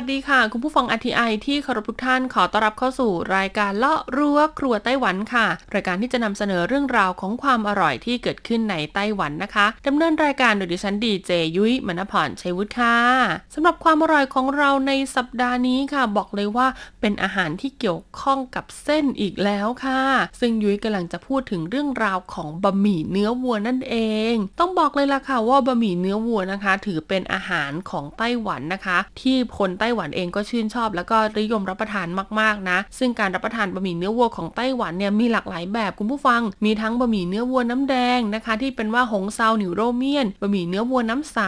วัสดีค่ะ คุณผู้ฟัง RTI ที่เคารพทุกท่านขอต้อนรับเข้าสู่รายการเลาะรั้วครัวไต้หวันค่ะ รายการที่จะนำเสนอเรื่องราวของความอร่อยที่เกิดขึ้นในไต้หวันนะคะดำเนินรายการโดยดิฉันดีเจยุ้ยมณพรชัยวุฒิค่ะสำหรับความอร่อยของเราในสัปดาห์นี้ค่ะ บอกเลยว่าเป็นอาหารที่เกี่ยวข้องกับเส้นอีกแล้วค่ะ ซึ่งยุ้ยกำลังจะพูดถึงเรื่องราวของบะหมี่เนื้อวัวนั่นเอง ต้องบอกเลยล่ะค่ะว่าบะหมี่เนื้อวัวนะคะ ถือเป็นอาหารของไต้หวันนะคะ ที่คนไต้ต้หวันเองก็ชื่นชอบ แล้วก็นิยมรับประทานมากๆนะ ซึ่งการรับประทานบะหมี่เนื้อวัวของไต้หวันเนี่ยมีหลากหลายแบบคุณผู้ฟัง มีทั้งบะหมี่เนื้อวัวน้ำแดงนะคะ ที่เป็นว่าหงซาวหนิวโรเมียนบะหมี่เนื้อวัวน้ำใส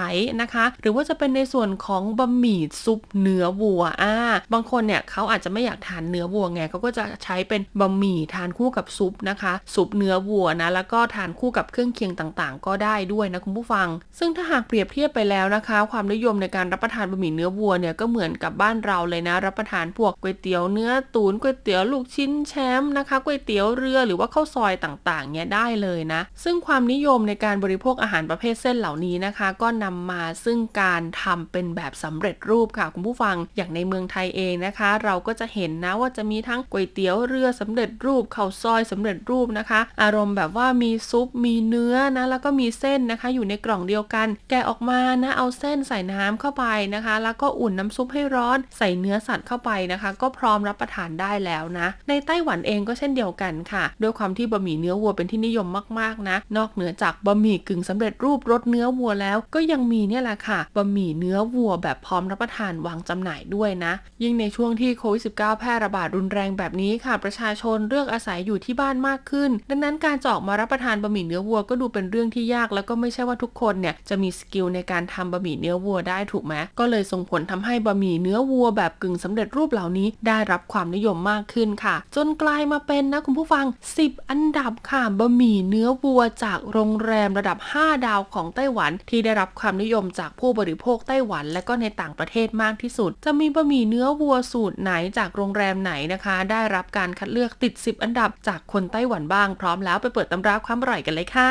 นะคะ หรือว่าจะเป็นในส่วนของบะหมี่ซุปเนื้อวัวอ่าบางคนเนี่ยเขาอาจจะไม่อยากทานเนื้อวัวไงเขาก็จะใช้เป็นบะหมี่ทานคู่กับซุปนะคะ ซุปเนื้อวัวนะแล้วก็ทานคู่กับเครื่องเคียงต่างๆ ก็ได้ด้วยนะคุณผู้ฟัง ซึ่งถ้าหากเปรียบเทียบไปแล้วนะคะ ความนิยมในการรับประทานบะหมี่เนื้อวัวเนี่ยก็เหมือนกับบ้านเราเลยนะ รับประทานพวกก๋วยเตี๋ยวเนื้อตูนก๋วยเตี๋ยวลูกชิ้นแชมป์นะคะก๋วยเตี๋ยวเรือหรือว่าข้าวซอยต่างๆเนี่ยได้เลยนะ ซึ่งความนิยมในการบริโภคอาหารประเภทเส้นเหล่านี้นะคะ ก็นำมาซึ่งการทำเป็นแบบสำเร็จรูปค่ะคุณผู้ฟังอย่างในเมืองไทยเองนะคะ เราก็จะเห็นนะว่าจะมีทั้งก๋วยเตี๋ยวเรือสำเร็จรูปข้าวซอยสำเร็จรูปนะคะ อารมณ์แบบว่ามีซุปมีเนื้อนะแล้วก็มีเส้นนะคะ อยู่ในกล่องเดียวกัน แกะออกมานะเอาเส้นใส่น้ำเข้าไปนะคะ แล้วก็อุ่นน้ำซุปให้ร้อน ใส่เนื้อสัตว์เข้าไปนะคะ ก็พร้อมรับประทานได้แล้วนะ ในไต้หวันเองก็เช่นเดียวกันค่ะ ด้วยความที่บะหมี่เนื้อวัวเป็นที่นิยมมากๆนะ นอกเหนือจากบะหมี่กึ่งสำเร็จรูปรสเนื้อวัวแล้ว ก็ยังมีเนี่ยแหละค่ะบะหมี่เนื้อวัวแบบพร้อมรับประทานวางจำหน่ายด้วยนะ ยิ่งในช่วงที่โควิด -19 แพร่ระบาดรุนแรงแบบนี้ค่ะ ประชาชนเลือกอาศัยอยู่ที่บ้านมากขึ้น ดังนั้นการจะออกมารับประทานบะหมี่เนื้อวัวก็ดูเป็นเรื่องที่ยาก แล้วก็ไม่ใช่ว่าทุกคนเนี่ยจะมี skill ในการทำบะหมี่เนื้อวัวได้ถูกไหมก็เลยส่งผลทำให้บะหมี่ี่เนื้อวัวแบบกึ่งสำเร็จรูปเหล่านี้ได้รับความนิยมมากขึ้นค่ะ จนกลายมาเป็นนะคุณผู้ฟัง 10 อันดับค่ะบะหมี่เนื้อวัวจากโรงแรมระดับ 5 ดาวของไต้หวัน ที่ได้รับความนิยมจากผู้บริโภคไต้หวัน และก็ในต่างประเทศมากที่สุด จะมีบะหมี่เนื้อวัวสูตรไหนจากโรงแรมไหนนะคะ ได้รับการคัดเลือกติด 10 อันดับจากคนไต้หวันบ้างพร้อมแล้วไปเปิดตำราความอร่อยกันเลยค่ะ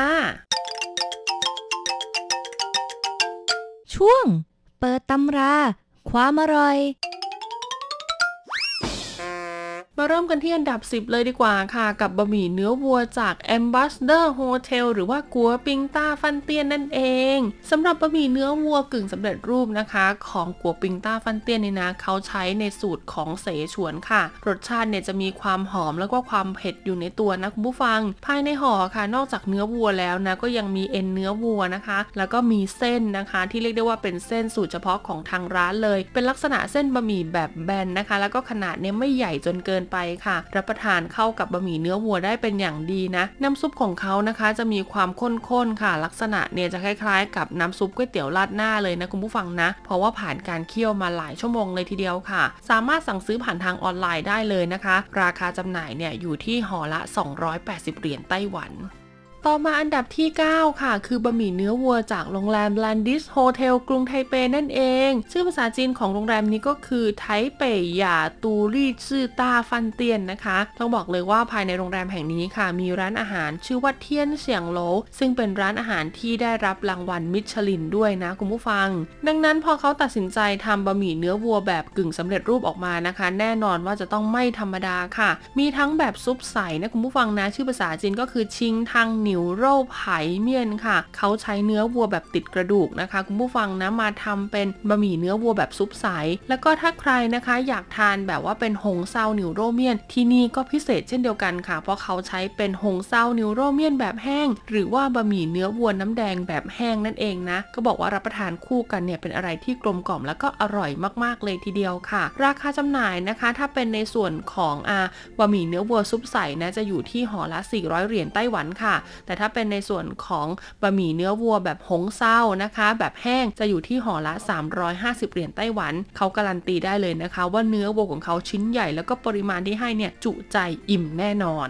ช่วง เปิดตำรา ความอร่อย มาเริ่มกันที่อันดับ 10 เลยดีกว่าค่ะ กับบะหมี่เนื้อวัวจาก Ambassador Hotel หรือว่ากัวปิงต้าฟันเตียนนั่นเองสำหรับบะหมี่เนื้อวัวกึ่งสำเร็จรูปนะคะ ของกัวปิงต้าฟันเตียนนี่นะ เขาใช้ในสูตรของเสฉวนค่ะ รสชาติเนี่ยจะมีความหอมแล้วก็ความเผ็ดอยู่ในตัวนะคุณผู้ฟัง ภายในห่อค่ะ นอกจากเนื้อวัวแล้วนะก็ยังมีเอ็นเนื้อวัวนะคะ แล้วก็มีเส้นนะคะ ที่เรียกได้ว่าเป็นเส้นสูตรเฉพาะของทางร้านเลย เป็นลักษณะเส้นบะหมี่แบบแบนนะคะ แล้วก็ขนาดเนี่ยไม่ใหญ่จนเกินไปค่ะ รับประทานเข้ากับบะหมี่เนื้อวัวได้เป็นอย่างดีนะ น้ำซุปของเขานะคะจะมีความข้นๆค่ะ ลักษณะเนี่ยจะคล้ายๆ กับน้ำซุปก๋วยเตี๋ยวราดหน้าเลยนะคุณผู้ฟังนะ เพราะว่าผ่านการเคี่ยวมาหลายชั่วโมงเลยทีเดียวค่ะ สามารถสั่งซื้อผ่านทางออนไลน์ได้เลยนะคะ ราคาจำหน่ายเนี่ยอยู่ที่ห่อละ 280 เหรียญไต้หวัน ต่อมาอันดับที่ 9 ค่ะ คือบะหมี่เนื้อวัวจากโรงแรม Landis Hotel กรุงไทเปนั่นเอง ชื่อภาษาจีนของโรงแรมนี้ก็คือไทเปหยาตูรี่ชื่อตาฟันเตียนนะคะ ต้องบอกเลยว่าภายในโรงแรมแห่งนี้ค่ะ มีร้านอาหารชื่อว่าเทียนเสียงโหลซึ่งเป็นร้านอาหารที่ได้รับรางวัลมิชลินด้วยนะคุณผู้ฟัง ดังนั้นพอเขาตัดสินใจทำบะหมี่เนื้อวัวแบบกึ่งสำเร็จรูปออกมานะคะ แน่นอนว่าจะต้องไม่ธรรมดาค่ะ มีทั้งแบบซุปใสนะคุณผู้ฟังนะชื่อภาษาจีนก็คือชิงทังหนิวโร่ไผ่เมียนค่ะ เขาใช้เนื้อวัวแบบติดกระดูกนะคะ คุณผู้ฟังนะมาทำเป็นบะหมี่เนื้อวัวแบบซุปใส แล้วก็ถ้าใครนะคะอยากทานแบบว่าเป็นหงซาวหนิวโรเมียน ที่นี่ก็พิเศษเช่นเดียวกันค่ะ เพราะเขาใช้เป็นหงซาวหนิวโรเมียนแบบแห้ง หรือว่าบะหมี่เนื้อวัวน้ำแดงแบบแห้งนั่นเองนะ ก็บอกว่ารับประทานคู่กันเนี่ยเป็นอะไรที่กลมกล่อมแล้วก็อร่อยมากๆเลยทีเดียวค่ะ ราคาจำหน่ายนะคะ ถ้าเป็นในส่วนของอาบะหมี่เนื้อวัวซุปใสนะจะอยู่ที่ห่อละ 400 เหรียญไต้หวันค่ะแต่ถ้าเป็นในส่วนของบะหมี่เนื้อวัวแบบหงเศร้านะคะ แบบแห้งจะอยู่ที่ห่อละ 350 เหรียญไต้หวัน เขาการันตีได้เลยนะคะ ว่าเนื้อวัวของเขาชิ้นใหญ่แล้วก็ปริมาณที่ให้เนี่ยจุใจอิ่มแน่นอน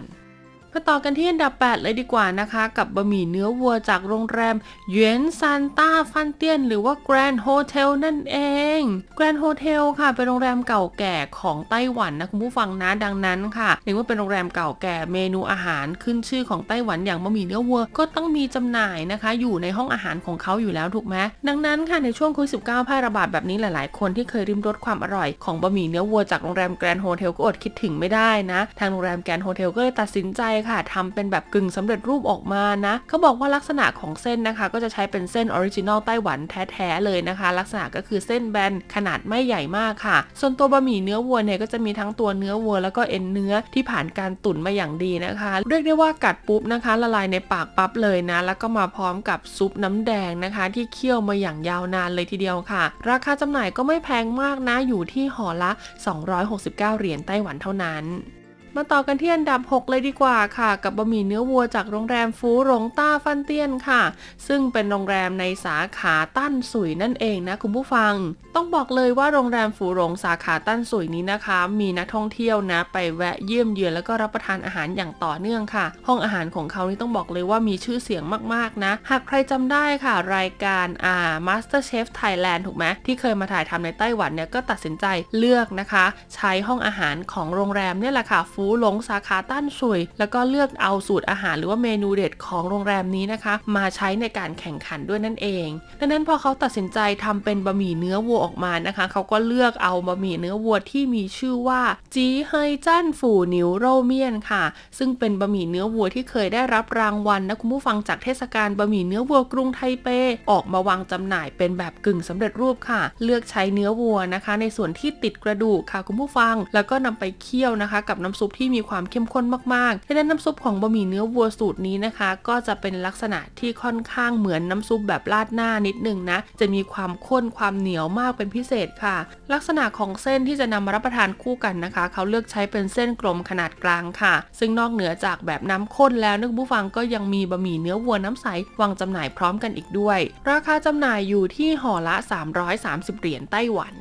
มาต่อกันที่อันดับ 8 เลยดีกว่านะคะ กับบะหมี่เนื้อวัวจากโรงแรมเยนซานต้าฟันเตียน หรือว่า Grand Hotel นั่นเอง Grand Hotel ค่ะ เป็นโรงแรมเก่าแก่ของไต้หวันนะคุณผู้ฟังนะดังนั้นค่ะเนื่องว่าเป็นโรงแรมเก่าแก่เมนูอาหารขึ้นชื่อของไต้หวันอย่างบะหมี่เนื้อวัวก็ต้องมีจำหน่ายนะคะ อยู่ในห้องอาหารของเขาอยู่แล้วถูกไหมดังนั้นค่ะในช่วงโควิด19แพร่ระบาดแบบนี้หลาย ๆ คนที่เคยลิ้มรสความอร่อยของบะหมี่เนื้อวัวจากโรงแรม Grand Hotel ก็อดคิดถึงไม่ได้นะ ทางโรงแรม Grand Hotel ก็เลยตัดสินใจค่ะทำเป็นแบบกึ่งสำเร็จรูปออกมานะเขาบอกว่าลักษณะของเส้นนะคะ ก็จะใช้เป็นเส้น original ไต้หวันแท้ๆเลยนะคะ ลักษณะก็คือเส้นแบนขนาดไม่ใหญ่มากค่ะ ส่วนตัวบะหมี่เนื้อวัวเนี่ยก็จะมีทั้งตัวเนื้อวัวแล้วก็เอ็นเนื้อที่ผ่านการตุ๋นมาอย่างดีนะคะ เรียกได้ว่ากัดปุ๊บนะคะ ละลายในปากปั๊บเลยนะ แล้วก็มาพร้อมกับซุปน้ำแดงนะคะ ที่เคี่ยวมาอย่างยาวนานเลยทีเดียวค่ะ ราคาจำหน่ายก็ไม่แพงมากนะอยู่ที่ห่อละ 269 เหรียญไต้หวันเท่านั้น มาต่อกันที่อันดับ 6 เลยดีกว่าค่ะ กับบะหมี่เนื้อวัวจากโรงแรมฟูหลงต้าฟันเตียนค่ะ ซึ่งเป็นโรงแรมในสาขาตั้นสุยนั่นเองนะคุณผู้ฟัง ต้องบอกเลยว่าโรงแรมฟูหลงสาขาตั้นสุยนี้นะคะ มีนักท่องเที่ยวนะ ไปแวะเยี่ยมเยือนแล้วก็รับประทานอาหารอย่างต่อเนื่องค่ะ ห้องอาหารของเขานี่ต้องบอกเลยว่ามีชื่อเสียงมากๆนะ หากใครจำได้ค่ะ รายการอ่า Master Chef Thailand ถูกไหมที่เคยมาถ่ายทำในไต้หวันเนี่ยก็ตัดสินใจเลือกนะคะ ใช้ห้องอาหารของโรงแรมเนี่ยแหละค่ะฟูหลงสาขาต้านชุย แล้วก็เลือกเอาสูตรอาหารหรือว่าเมนูเด็ดของโรงแรมนี้นะคะ มาใช้ในการแข่งขันด้วยนั่นเอง ดังนั้นพอเขาตัดสินใจทำเป็นบะหมี่เนื้อวัวออกมานะคะ เขาก็เลือกเอาบะหมี่เนื้อวัวที่มีชื่อว่าจีเฮยจั่นฝูนิวโรเมียนค่ะ ซึ่งเป็นบะหมี่เนื้อวัวที่เคยได้รับรางวัลนะคุณผู้ฟังจากเทศกาลบะหมี่เนื้อวัวกรุงไทเป ออกมาวางจำหน่ายเป็นแบบกึ่งสำเร็จรูปค่ะ เลือกใช้เนื้อวัวนะคะ ในส่วนที่ติดกระดูกค่ะคุณผู้ฟัง แล้วก็นำไปเคี่ยวนะคะ กับน้ำซุปที่มีความเข้มข้นมากๆดังนั้นน้ำซุปของบะหมี่เนื้อวัวสูตรนี้นะคะ ก็จะเป็นลักษณะที่ค่อนข้างเหมือนน้ำซุปแบบราดหน้านิดนึงนะ จะมีความข้นความเหนียวมากเป็นพิเศษค่ะ ลักษณะของเส้นที่จะนำมารับประทานคู่กันนะคะ เขาเลือกใช้เป็นเส้นกลมขนาดกลางค่ะ ซึ่งนอกเหนือจากแบบน้ำข้นแล้วนึกผู้ฟังก็ยังมีบะหมี่เนื้อวัวน้ำใสวางจำหน่ายพร้อมกันอีกด้วย ราคาจำหน่ายอยู่ที่ห่อละ 330 เหรียญไต้หวัน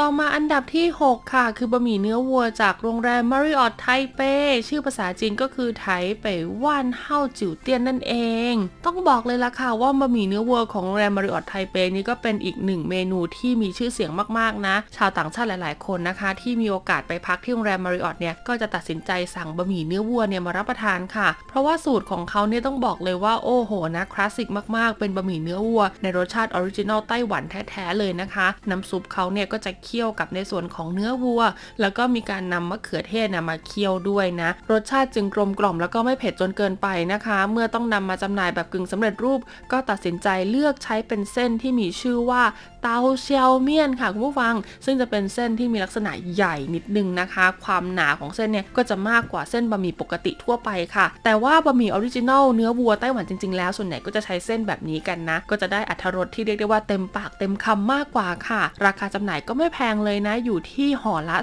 ต่อมาอันดับที่ 6 ค่ะ คือบะหมี่เนื้อวัวจากโรงแรมมาริออตไทเป ชื่อภาษาจีนก็คือไทเปว่านเฮาจิ๋วเตี้ยนนั่นเอง ต้องบอกเลยล่ะค่ะว่าบะหมี่เนื้อวัวของโรงแรมมาริออตไทเปนี้ก็เป็นอีกหนึ่งเมนูที่มีชื่อเสียงมากๆนะ ชาวต่างชาติหลาย ๆ คนนะคะ ที่มีโอกาสไปพักที่โรงแรมมาริออตเนี่ยก็จะตัดสินใจสั่งบะหมี่เนื้อวัวเนี่ยมารับประทานค่ะ เพราะว่าสูตรของเขาเนี่ยต้องบอกเลยว่าโอ้โหนะคลาสสิกมากๆ เป็นบะหมี่เนื้อวัวในรสชาติ original ไต้หวันแท้ๆเลยนะคะ น้ำซุปเขาเนี่ยก็จะเคี่ยวกับในส่วนของเนื้อวัว แล้วก็มีการนำมะเขือเทศนะมาเคี่ยวด้วยนะ รสชาติจึงกลมกล่อมแล้วก็ไม่เผ็ดจนเกินไปนะคะ เมื่อต้องนำมาจำหน่ายแบบกึ่งสำเร็จรูป ก็ตัดสินใจเลือกใช้เป็นเส้นที่มีชื่อว่า 刀削麵 ค่ะคุณผู้ฟัง ซึ่งจะเป็นเส้นที่มีลักษณะใหญ่นิดนึงนะคะ ความหนาของเส้นเนี่ยก็จะมากกว่าเส้นบะหมี่ปกติทั่วไปค่ะ แต่ว่าบะหมี่ original เนื้อวัวไต้หวันจริงๆแล้วส่วนใหญ่ก็จะใช้เส้นแบบนี้กันนะ ก็จะได้อรรถรสที่เรียกได้ว่าเต็มปากเต็มคำมากกว่าค่ะ ราคาจำหน่ายก็ไม่แพงเลยนะอยู่ที่ห่อละ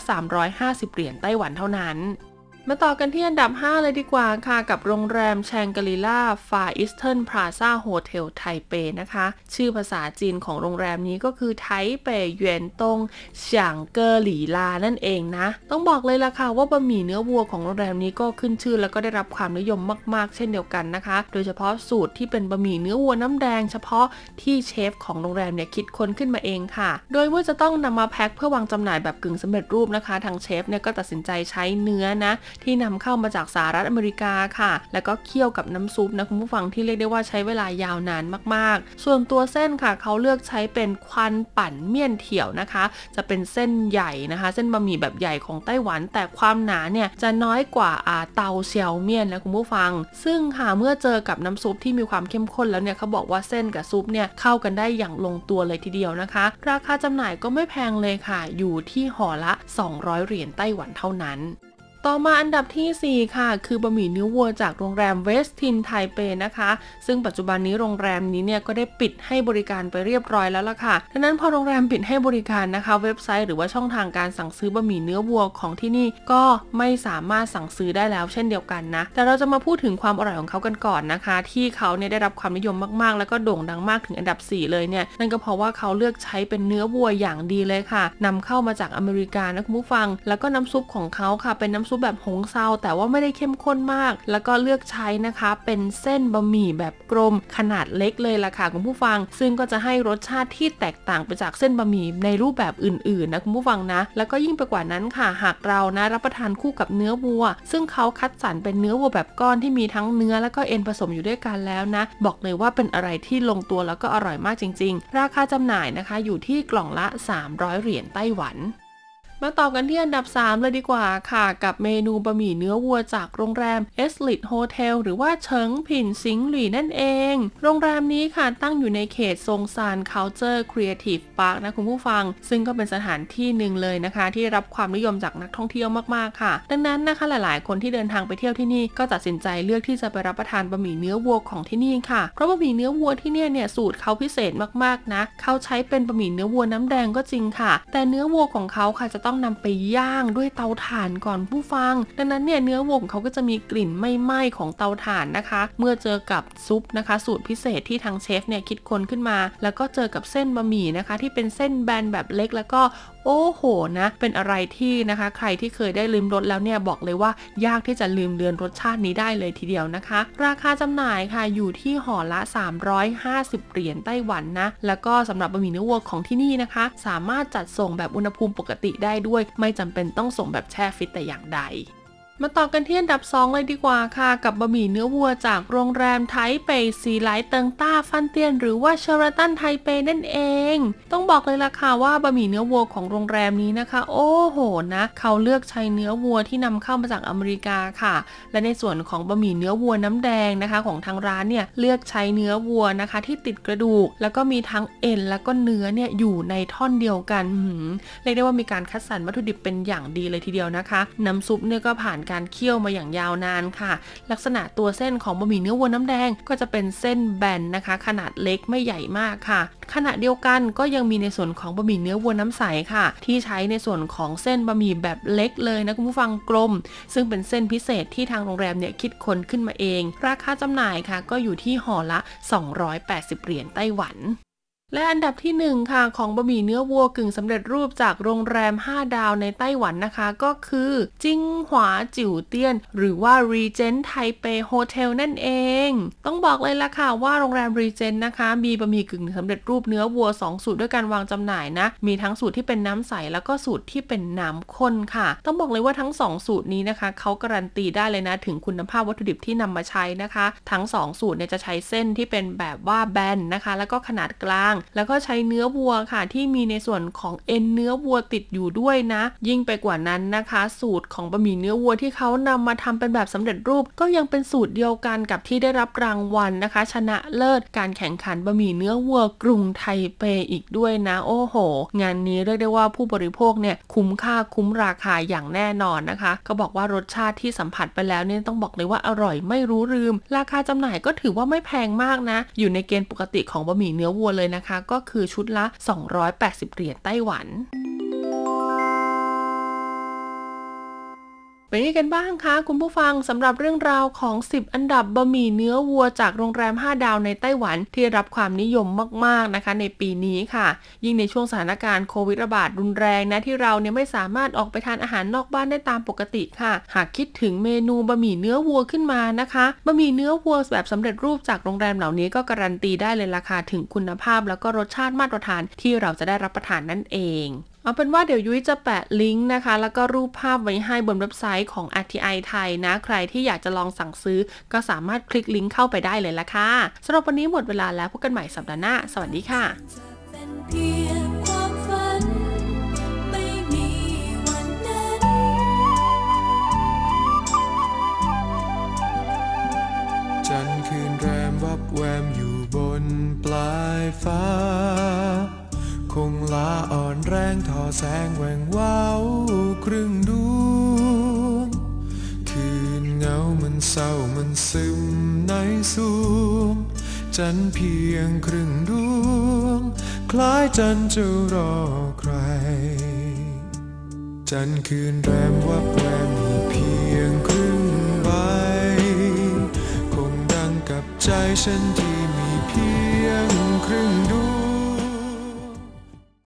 350 เหรียญไต้หวันเท่านั้น มาต่อกันที่อันดับ 5 เลยดีกว่าค่ะ กับโรงแรม Shangri-La Far Eastern Plaza Hotel ไทเปนะคะ ชื่อภาษาจีนของโรงแรมนี้ก็คือ台北遠東香格里拉 นั่นเองนะ ต้องบอกเลยล่ะค่ะว่าบะหมี่เนื้อวัวของโรงแรมนี้ก็ขึ้นชื่อแล้วก็ได้รับความนิยมมาก ๆ เช่นเดียวกันนะคะ โดยเฉพาะสูตรที่เป็นบะหมี่เนื้อวัวน้ำแดง เฉพาะที่เชฟของโรงแรมเนี่ยคิดค้นขึ้นมาเองค่ะ โดยเมื่อจะต้องนำมาแพ็คเพื่อวางจำหน่ายแบบกึ่งสำเร็จรูปนะคะ ทางเชฟเนี่ยก็ตัดสินใจใช้เนื้อนะที่นำเข้ามาจากสหรัฐอเมริกาค่ะ แล้วก็เคี่ยวกับน้ำซุปนะคุณผู้ฟังที่เรียกได้ว่าใช้เวลายาวนานมากๆ ส่วนตัวเส้นค่ะเขาเลือกใช้เป็นควันปั่นเมี่ยนเถี่ยวนะคะ จะเป็นเส้นใหญ่นะคะ เส้นบะหมี่แบบใหญ่ของไต้หวัน แต่ความหนาเนี่ยจะน้อยกว่าอาเตาเซียวเมี่ยนนะคุณผู้ฟัง ซึ่งค่ะเมื่อเจอกับน้ำซุปที่มีความเข้มข้นแล้วเนี่ยเขาบอกว่าเส้นกับซุปเนี่ยเข้ากันได้อย่างลงตัวเลยทีเดียวนะคะ ราคาจำหน่ายก็ไม่แพงเลยค่ะ อยู่ที่ห่อละ 200 เหรียญไต้หวันเท่านั้น ต่อมาอันดับทีสี่ 4 ค่ะ คือบะหมี่เนื้อวัวจากโรงแรมเวสทินไทเปนะคะ ซึ่งปัจจุบันนี้โรงแรมนี้เนี่ยก็ได้ปิดให้บริการไปเรียบร้อยแล้วล่ะค่ะ ดังนั้นพอโรงแรมปิดให้บริการนะคะ เว็บไซต์หรือว่าช่องทางการสั่งซื้อบะหมี่เนื้อวัวของที่นี่ก็ไม่สามารถสั่งซื้อได้แล้วเช่นเดียวกันนะ แต่เราจะมาพูดถึงความอร่อยของเขากันก่อนนะคะ ที่เขาเนี่ยได้รับความนิยมมากๆ แล้วก็โด่งดังมากถึงอันดับ 4 เลยเนี่ย นั่นก็เพราะว่าเขาเลือกใช้เป็นเนื้อวัวอย่างดีเลยค่ะนำเข้ามาจากอเมริกานะคุณผู้ฟัง แล้วก็น้ำซุปของเขาค่ะเป็นน้ำซุปแบบหงเซาแต่ว่าไม่ได้เข้มข้นมาก แล้วก็เลือกใช้นะคะเป็นเส้นบะหมี่แบบกลมขนาดเล็กเลยล่ะค่ะคุณผู้ฟัง ซึ่งก็จะให้รสชาติที่แตกต่างไปจากเส้นบะหมี่ในรูปแบบอื่นๆนะคุณผู้ฟังนะ แล้วก็ยิ่งไปกว่านั้นค่ะหากเรานะรับประทานคู่กับเนื้อวัว ซึ่งเขาคัดสรรเป็นเนื้อวัวแบบก้อนที่มีทั้งเนื้อแล้วก็เอ็นผสมอยู่ด้วยกันแล้วนะ บอกเลยว่าเป็นอะไรที่ลงตัวแล้วก็อร่อยมากจริง ๆ ราคาจำหน่ายนะคะอยู่ที่กล่องละ 300 เหรียญไต้หวัน มาต่อกันที่อันดับ 3 เลยดีกว่าค่ะ กับเมนูบะหมี่เนื้อวัวจากโรงแรมเอสลิทโฮเทลหรือว่าเฉิงผินสิงหลี่นั่นเอง โรงแรมนี้ค่ะตั้งอยู่ในเขตซงซาน Cultural Creative Park นะคุณผู้ฟัง ซึ่งก็เป็นสถานที่หนึ่งเลยนะคะ ที่รับความนิยมจากนักท่องเที่ยวมากๆค่ะ ดังนั้นนะคะหลายๆ คนที่เดินทางไปเที่ยวที่นี่ก็ตัดสินใจเลือกที่จะไปรับประทานบะหมี่เนื้อวัวของที่นี่ค่ะเพราะบะหมี่เนื้อวัวที่เนี่ยเนี่ยสูตรเขาพิเศษมากๆนะเขาใช้เป็นบะหมี่เนื้อวัวน้ำแดงก็จริงค่ะ แต่เนื้อวัวของเขาค่ะจะต้ององนำไปย่างด้วยเตาถ่านก่อนผู้ฟัง ดังนั้นเนี่ยเนื้อวัวของเขาก็จะมีกลิ่นไม่ไหม้ของเตาถ่านนะคะ เมื่อเจอกับซุปนะคะ สูตรพิเศษที่ทางเชฟเนี่ยคิดค้นขึ้นมา แล้วก็เจอกับเส้นบะหมี่นะคะ ที่เป็นเส้นแบนแบบเล็กแล้วก็โอ้โหนะ เป็นอะไรที่นะคะ ใครที่เคยได้ลืมรสแล้วเนี่ยบอกเลยว่ายากที่จะลืมเลือนรสชาตินี้ได้เลยทีเดียวนะคะ ราคาจำหน่ายค่ะอยู่ที่ห่อละ 350 เหรียญไต้หวันนะ แล้วก็สำหรับบะหมี่เนื้อวัวของที่นี่นะคะ สามารถจัดส่งแบบอุณหภูมิปกติได้ด้วย ไม่จำเป็นต้องส่งแบบแช่ฟิตแต่อย่างใด มาต่อกันที่อันดับ 2 เลยดีกว่าค่ะ กับบะหมี่เนื้อวัวจากโรงแรมไท北喜來登大飯店 หรือว่า Sheraton ไทเปนั่นเอง ต้องบอกเลยล่ะค่ะว่าบะหมี่เนื้อวัวของโรงแรมนี้นะคะ โอ้โหนะเขาเลือกใช้เนื้อวัวที่นำเข้ามาจากอเมริกาค่ะ และในส่วนของบะหมี่เนื้อวัวน้ำแดงนะคะ ของทางร้านเนี่ยเลือกใช้เนื้อวัวนะคะ ที่ติดกระดูก แล้วก็มีทั้งเอ็นแล้วก็เนื้อเนี่ยอยู่ในท่อนเดียวกันเรียกได้ว่ามีการคัดสรรวัตถุดิบเป็นอย่างดีเลยทีเดียวนะคะ น้ำซุปเนี่ยก็ผ่านการการเคี่ยวมาอย่างยาวนานค่ะ ลักษณะตัวเส้นของบะหมี่เนื้อวัวน้ำแดงก็จะเป็นเส้นแบนนะคะ ขนาดเล็กไม่ใหญ่มากค่ะ ขณะเดียวกันก็ยังมีในส่วนของบะหมี่เนื้อวัวน้ำใสค่ะ ที่ใช้ในส่วนของเส้นบะหมี่แบบเล็กเลยนะคุณผู้ฟังกลม ซึ่งเป็นเส้นพิเศษที่ทางโรงแรมเนี่ยคิดค้นขึ้นมาเอง ราคาจำหน่ายค่ะ ก็อยู่ที่ห่อละ 280 เหรียญไต้หวัน และอันดับที่ 1 ค่ะของบะหมี่เนื้อวัวกึ่งสำเร็จรูปจากโรงแรม 5 ดาวในไต้หวันนะคะ ก็คือ จิงหวาจิ๋วเตี้ยน หรือว่า Regent Taipei Hotel นั่นเอง ต้องบอกเลยละค่ะว่าโรงแรม Regent นะคะ มีบะหมี่กึ่งสำเร็จรูปเนื้อวัว 2 สูตรด้วยการวางจำหน่ายนะ มีทั้งสูตรที่เป็นน้ำใสแล้วก็สูตรที่เป็นน้ำข้นค่ะ ต้องบอกเลยว่าทั้ง 2 สูตรนี้นะคะเขาการันตีได้เลยนะถึงคุณภาพวัตถุดิบที่นำมาใช้นะคะ ทั้ง 2 สูตรเนี่ยจะใช้เส้นที่เป็นแบบว่าแบนนะคะ แล้วก็ขนาดกลางแล้วก็ใช้เนื้อวัวค่ะ ที่มีในส่วนของเอ็นเนื้อวัวติดอยู่ด้วยนะ ยิ่งไปกว่านั้นนะคะ สูตรของบะหมี่เนื้อวัวที่เขานำมาทำเป็นแบบสำเร็จรูป ก็ยังเป็นสูตรเดียวกันกับที่ได้รับรางวัลนะคะ ชนะเลิศการแข่งขันบะหมี่เนื้อวัวกรุงไทเปอีกด้วยนะ โอ้โห งานนี้เรียกได้ว่าผู้บริโภคเนี่ยคุ้มค่าคุ้มราคาอย่างแน่นอนนะคะ ก็บอกว่ารสชาติที่สัมผัสไปแล้วเนี่ยต้องบอกเลยว่าอร่อยไม่รู้ลืม ราคาจำหน่ายก็ถือว่าไม่แพงมากนะ อยู่ในเกณฑ์ปกติของบะหมี่เนื้อวัวเลยนะคะก็คือชุดละ 280 เหรียญไต้หวัน เป็นยังไงกันบ้างคะ คุณผู้ฟังสำหรับเรื่องราวของ 10 อันดับบะหมี่เนื้อวัวจากโรงแรม 5 ดาวในไต้หวันที่รับความนิยมมากๆนะคะ ในปีนี้ค่ะ ยิ่งในช่วงสถานการณ์โควิดระบาดรุนแรงนะที่เราเนี่ยไม่สามารถออกไปทานอาหารนอกบ้านได้ตามปกติค่ะ หากคิดถึงเมนูบะหมี่เนื้อวัวขึ้นมานะคะบะหมี่เนื้อวัวแบบสำเร็จรูปจากโรงแรมเหล่านี้ก็การันตีได้เลยราคาถึงคุณภาพ แล้วก็รสชาติมาตรฐานที่เราจะได้รับประทานนั่นเอง เอาเป็นว่าเดี๋ยวยุ้ยจะแปะลิงก์นะคะ แล้วก็รูปภาพไว้ให้บนเว็บไซต์ของ RTI ไทยนะ ใครที่อยากจะลองสั่งซื้อ ก็สามารถคลิกลิงก์เข้าไปได้เลยละค่ะสำหรับวันนี้หมดเวลาแล้วพบกันใหม่สัปดาห์หน้า สวัสดีค่ะจันคืนแรมวับแวมอยู่บนปลายฟ้า คงลาอ่อนแรงทอแสงแหวงว้าวครึ่งดวงเศร้ามันซึมในสวงจันเพียงครึ่งดวง คล้ายจันจะรอใคร จันคืนแรมวับแวมมีเพียงครึ่งใบ คงดังกับใจฉันที่มีเพียงครึ่งด